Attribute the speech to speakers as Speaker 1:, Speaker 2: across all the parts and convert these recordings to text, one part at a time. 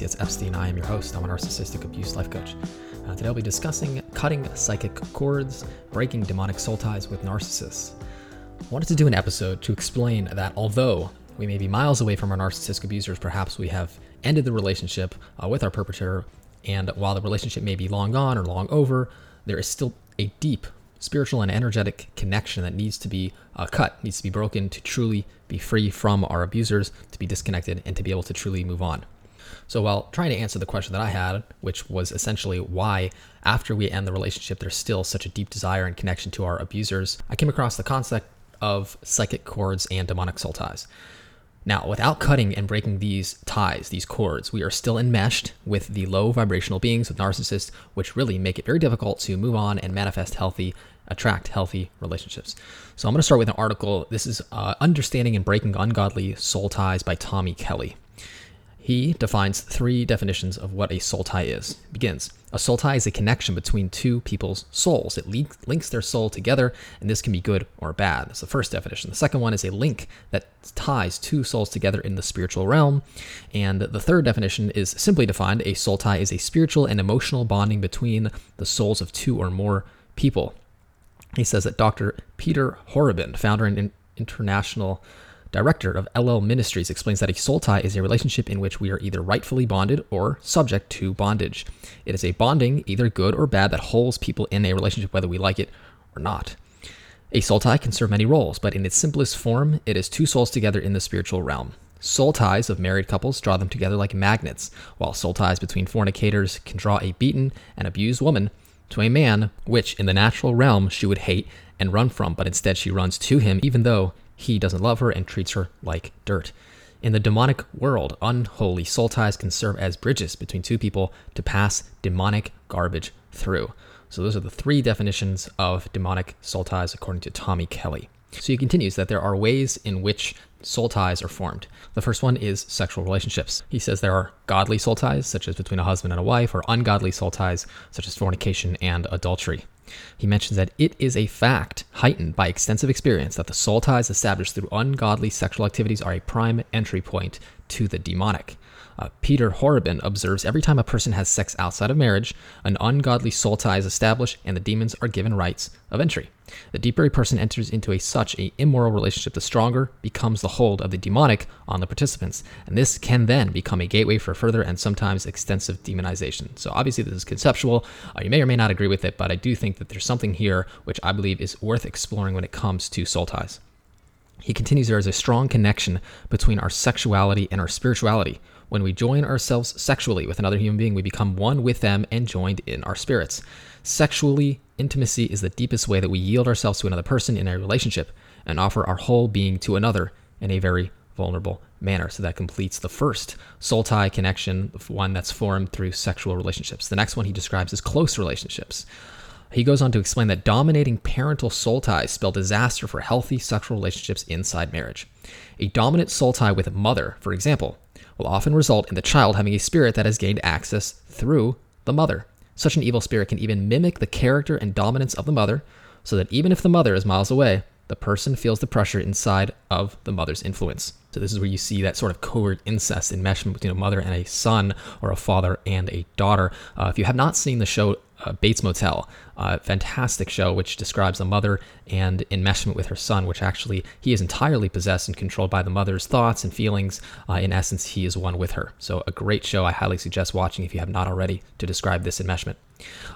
Speaker 1: Yitz Epstein. I am your host. I'm a narcissistic abuse life coach. Uh, today I'll be discussing cutting psychic cords, breaking demonic soul ties with narcissists. I wanted to do an episode to explain that although we may be miles away from our narcissistic abusers, perhaps we have ended the relationship uh, with our perpetrator, and while the relationship may be long gone or long over, there is still a deep spiritual and energetic connection that needs to be uh, cut, needs to be broken to truly be free from our abusers, to be disconnected, and to be able to truly move on. So, while trying to answer the question that I had, which was essentially why, after we end the relationship, there's still such a deep desire and connection to our abusers, I came across the concept of psychic cords and demonic soul ties. Now, without cutting and breaking these ties, these cords, we are still enmeshed with the low vibrational beings with narcissists, which really make it very difficult to move on and manifest healthy, attract healthy relationships. So, I'm going to start with an article. This is uh, Understanding and Breaking Ungodly Soul Ties by Tommy Kelly. He defines three definitions of what a soul tie is. begins A soul tie is a connection between two people's souls. It link, links their soul together, and this can be good or bad. That's the first definition. The second one is a link that ties two souls together in the spiritual realm. And the third definition is simply defined a soul tie is a spiritual and emotional bonding between the souls of two or more people. He says that Dr. Peter Horrobin, founder and international director of Ellel Ministries, explains that a soul tie is a relationship in which we are either rightfully bonded or subject to bondage. It is a bonding, either good or bad, that holds people in a relationship whether we like it or not. A soul tie can serve many roles, but in its simplest form, it is two souls together in the spiritual realm. Soul ties of married couples draw them together like magnets, while soul ties between fornicators can draw a beaten and abused woman to a man, which in the natural realm she would hate and run from, but instead she runs to him, even though he doesn't love her and treats her like dirt. In the demonic world, unholy soul ties can serve as bridges between two people to pass demonic garbage through. So, those are the three definitions of demonic soul ties according to Tommy Kelly. So, he continues that there are ways in which soul ties are formed. The first one is sexual relationships. He says there are godly soul ties, such as between a husband and a wife, or ungodly soul ties, such as fornication and adultery. He mentions that it is a fact, heightened by extensive experience, that the soul ties established through ungodly sexual activities are a prime entry point to the demonic. Uh, Peter Horrobin observes every time a person has sex outside of marriage, an ungodly soul tie is established and the demons are given rights of entry. The deeper a person enters into a such a immoral relationship, the stronger becomes the hold of the demonic on the participants, and this can then become a gateway for further and sometimes extensive demonization. So obviously this is conceptual. Uh, you may or may not agree with it, but I do think that there's something here which I believe is worth exploring when it comes to soul ties. He continues there is a strong connection between our sexuality and our spirituality. When we join ourselves sexually with another human being, we become one with them and joined in our spirits. Sexually, intimacy is the deepest way that we yield ourselves to another person in a relationship and offer our whole being to another in a very vulnerable manner. So that completes the first soul tie connection, one that's formed through sexual relationships. The next one he describes is close relationships. He goes on to explain that dominating parental soul ties spell disaster for healthy sexual relationships inside marriage. A dominant soul tie with a mother, for example, will often result in the child having a spirit that has gained access through the mother. Such an evil spirit can even mimic the character and dominance of the mother, so that even if the mother is miles away, the person feels the pressure inside of the mother's influence. So this is where you see that sort of covert incest enmeshment between a mother and a son, or a father and a daughter. Uh, if you have not seen the show uh, Bates Motel, uh, fantastic show which describes a mother and enmeshment with her son, which actually he is entirely possessed and controlled by the mother's thoughts and feelings. Uh, in essence, he is one with her. So a great show. I highly suggest watching if you have not already to describe this enmeshment.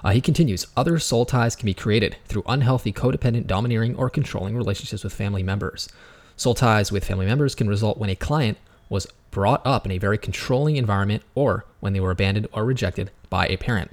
Speaker 1: Uh, he continues Other soul ties can be created through unhealthy, codependent, domineering, or controlling relationships with family members. Soul ties with family members can result when a client was brought up in a very controlling environment or when they were abandoned or rejected by a parent.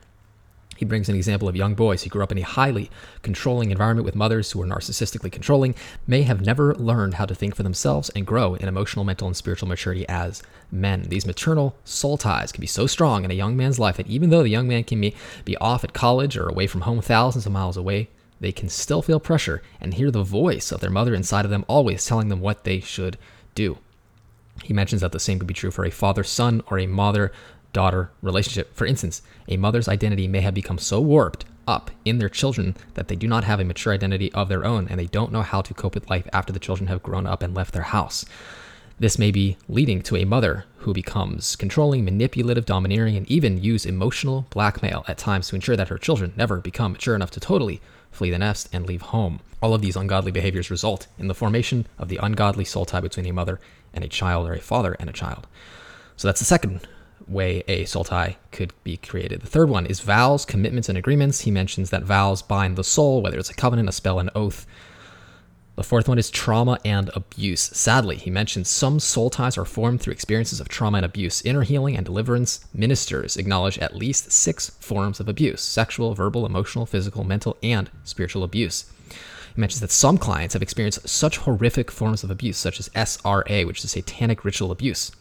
Speaker 1: He brings an example of young boys who grew up in a highly controlling environment with mothers who were narcissistically controlling, may have never learned how to think for themselves and grow in emotional, mental, and spiritual maturity as men. These maternal soul ties can be so strong in a young man's life that even though the young man can be, be off at college or away from home thousands of miles away, they can still feel pressure and hear the voice of their mother inside of them always telling them what they should do. He mentions that the same could be true for a father son or a mother daughter relationship. For instance, a mother's identity may have become so warped up in their children that they do not have a mature identity of their own and they don't know how to cope with life after the children have grown up and left their house. This may be leading to a mother who becomes controlling, manipulative, domineering, and even use emotional blackmail at times to ensure that her children never become mature enough to totally flee the nest and leave home. All of these ungodly behaviors result in the formation of the ungodly soul tie between a mother and a child or a father and a child. So that's the second way a soul tie could be created. The third one is vows, commitments, and agreements. He mentions that vows bind the soul, whether it's a covenant, a spell, an oath. The fourth one is trauma and abuse. Sadly, he mentions some soul ties are formed through experiences of trauma and abuse. Inner healing and deliverance ministers acknowledge at least six forms of abuse sexual, verbal, emotional, physical, mental, and spiritual abuse. He mentions that some clients have experienced such horrific forms of abuse, such as SRA, which is satanic ritual abuse.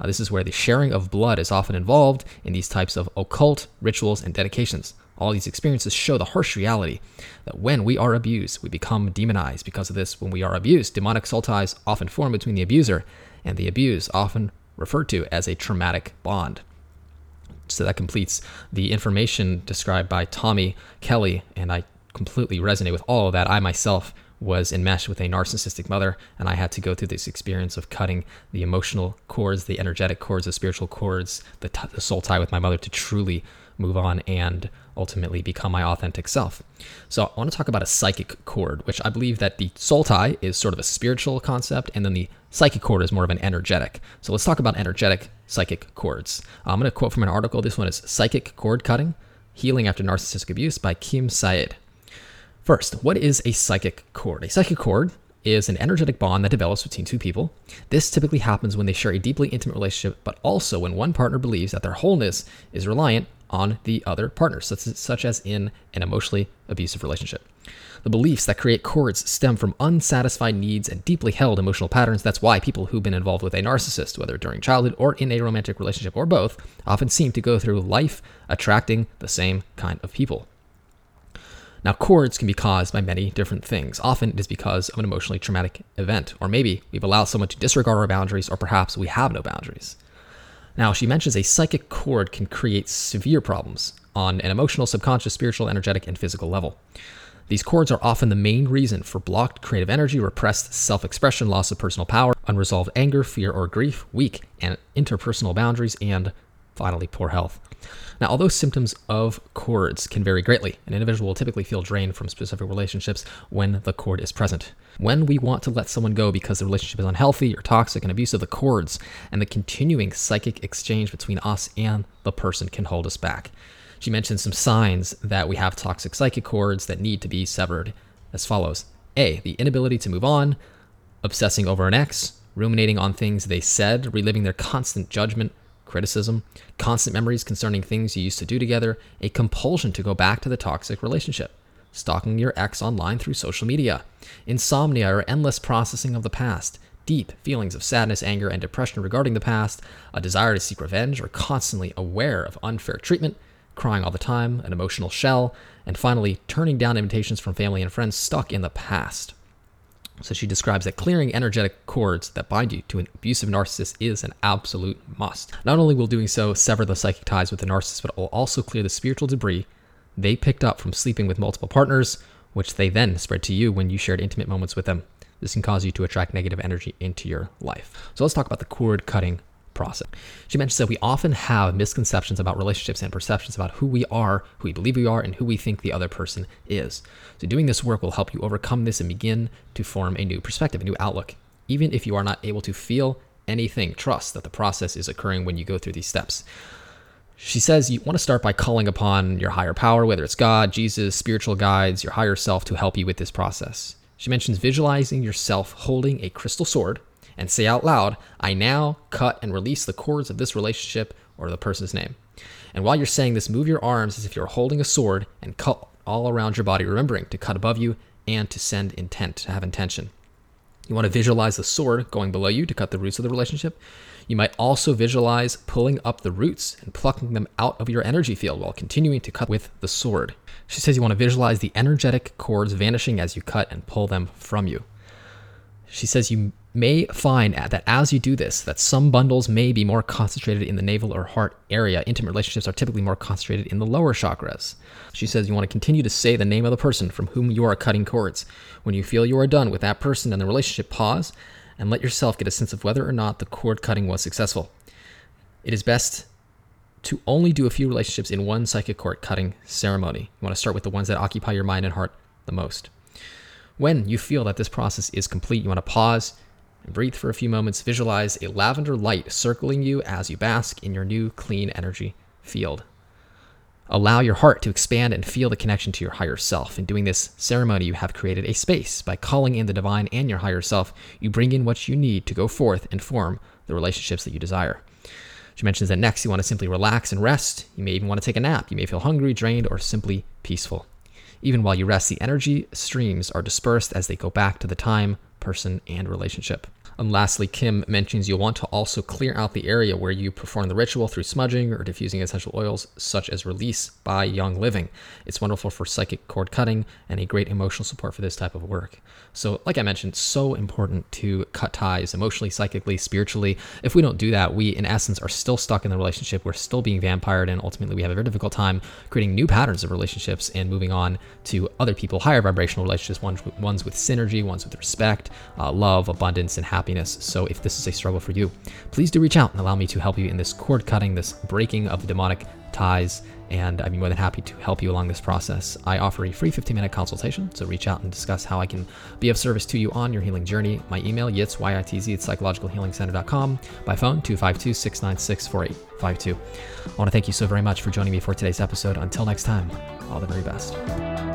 Speaker 1: Uh, this is where the sharing of blood is often involved in these types of occult rituals and dedications. All these experiences show the harsh reality that when we are abused, we become demonized. Because of this, when we are abused, demonic soul ties often form between the abuser and the abused, often referred to as a traumatic bond. So that completes the information described by Tommy Kelly, and I completely resonate with all of that. I myself was enmeshed with a narcissistic mother, and I had to go through this experience of cutting the emotional cords, the energetic cords, the spiritual cords, the, t- the soul tie with my mother to truly move on and ultimately become my authentic self. So I want to talk about a psychic cord, which I believe that the soul tie is sort of a spiritual concept, and then the psychic cord is more of an energetic. So let's talk about energetic psychic cords. I'm going to quote from an article. This one is Psychic Cord Cutting Healing After Narcissistic Abuse by Kim Saeed. First, what is a psychic cord? A psychic cord is an energetic bond that develops between two people. This typically happens when they share a deeply intimate relationship, but also when one partner believes that their wholeness is reliant on the other partner, such, as in an emotionally abusive relationship. The beliefs that create cords stem from unsatisfied needs and deeply held emotional patterns. That's why people who've been involved with a narcissist, whether during childhood or in a romantic relationship or both, often seem to go through life attracting the same kind of people. Now, cords can be caused by many different things. Often it is because of an emotionally traumatic event, or maybe we've allowed someone to disregard our boundaries, or perhaps we have no boundaries. Now, she mentions a psychic cord can create severe problems on an emotional, subconscious, spiritual, energetic, and physical level. These cords are often the main reason for blocked creative energy, repressed self expression, loss of personal power, unresolved anger, fear, or grief, weak and interpersonal boundaries, and finally, poor health. Now, although symptoms of cords can vary greatly, an individual will typically feel drained from specific relationships when the cord is present. When we want to let someone go because the relationship is unhealthy or toxic and abusive, the cords and the continuing psychic exchange between us and the person can hold us back. She mentioned some signs that we have toxic psychic cords that need to be severed as follows A, the inability to move on, obsessing over an ex, ruminating on things they said, reliving their constant judgment, criticism, constant memories concerning things you used to do together, a compulsion to go back to the toxic relationship, stalking your ex online through social media, insomnia or endless processing of the past, deep feelings of sadness, anger, and depression regarding the past, a desire to seek revenge, or constantly aware of unfair treatment, crying all the time, an emotional shell, and finally turning down invitations from family and friends stuck in the past. So she describes that clearing energetic cords that bind you to an abusive narcissist is an absolute must. Not only will doing so sever the psychic ties with the narcissist, but it will also clear the spiritual debris they picked up from sleeping with multiple partners, which they then spread to you when you shared intimate moments with them. This can cause you to attract negative energy into your life. So let's talk about the cord cutting process. She mentions that we often have misconceptions about relationships and perceptions about who we are, who we believe we are, and who we think the other person is. So, doing this work will help you overcome this and begin to form a new perspective, a new outlook. Even if you are not able to feel anything, trust that the process is occurring when you go through these steps. She says you want to start by calling upon your higher power, whether it's God, Jesus, spiritual guides, your higher self to help you with this process. She mentions visualizing yourself holding a crystal sword and say out loud, I now cut and release the cords of this relationship or the person's name. And while you're saying this, move your arms as if you're holding a sword and cut all around your body, remembering to cut above you and to send intent, to have intention. You want to visualize the sword going below you to cut the roots of the relationship. You might also visualize pulling up the roots and plucking them out of your energy field while continuing to cut with the sword. She says you want to visualize the energetic cords vanishing as you cut and pull them from you. She says you may find that as you do this, that some bundles may be more concentrated in the navel or heart area. Intimate relationships are typically more concentrated in the lower chakras. She says you want to continue to say the name of the person from whom you are cutting cords. When you feel you are done with that person and the relationship, pause and let yourself get a sense of whether or not the cord cutting was successful. It is best to only do a few relationships in one psychic cord cutting ceremony. You want to start with the ones that occupy your mind and heart the most. When you feel that this process is complete, you want to pause and breathe for a few moments. Visualize a lavender light circling you as you bask in your new clean energy field. Allow your heart to expand and feel the connection to your higher self. In doing this ceremony, you have created a space. By calling in the divine and your higher self, you bring in what you need to go forth and form the relationships that you desire. She mentions that next you want to simply relax and rest. You may even want to take a nap. You may feel hungry, drained, or simply peaceful. Even while you rest, the energy streams are dispersed as they go back to the time, person, and relationship. And lastly, Kim mentions you'll want to also clear out the area where you perform the ritual through smudging or diffusing essential oils, such as release by Young Living. It's wonderful for psychic cord cutting and a great emotional support for this type of work. So, like I mentioned, so important to cut ties emotionally, psychically, spiritually. If we don't do that, we, in essence, are still stuck in the relationship. We're still being vampired, and ultimately, we have a very difficult time creating new patterns of relationships and moving on to other people, higher vibrational relationships, ones, with synergy, ones with respect, uh, love, abundance, and happiness happiness. So if this is a struggle for you, please do reach out and allow me to help you in this cord cutting, this breaking of the demonic ties, and I'd be more than happy to help you along this process. I offer a free 15 minute consultation, so reach out and discuss how I can be of service to you on your healing journey. My email, yitz, Y-I-T-Z, at psychologicalhealingcenter.com. By phone, 252-696-4852. I want to thank you so very much for joining me for today's episode. Until next time, all the very best.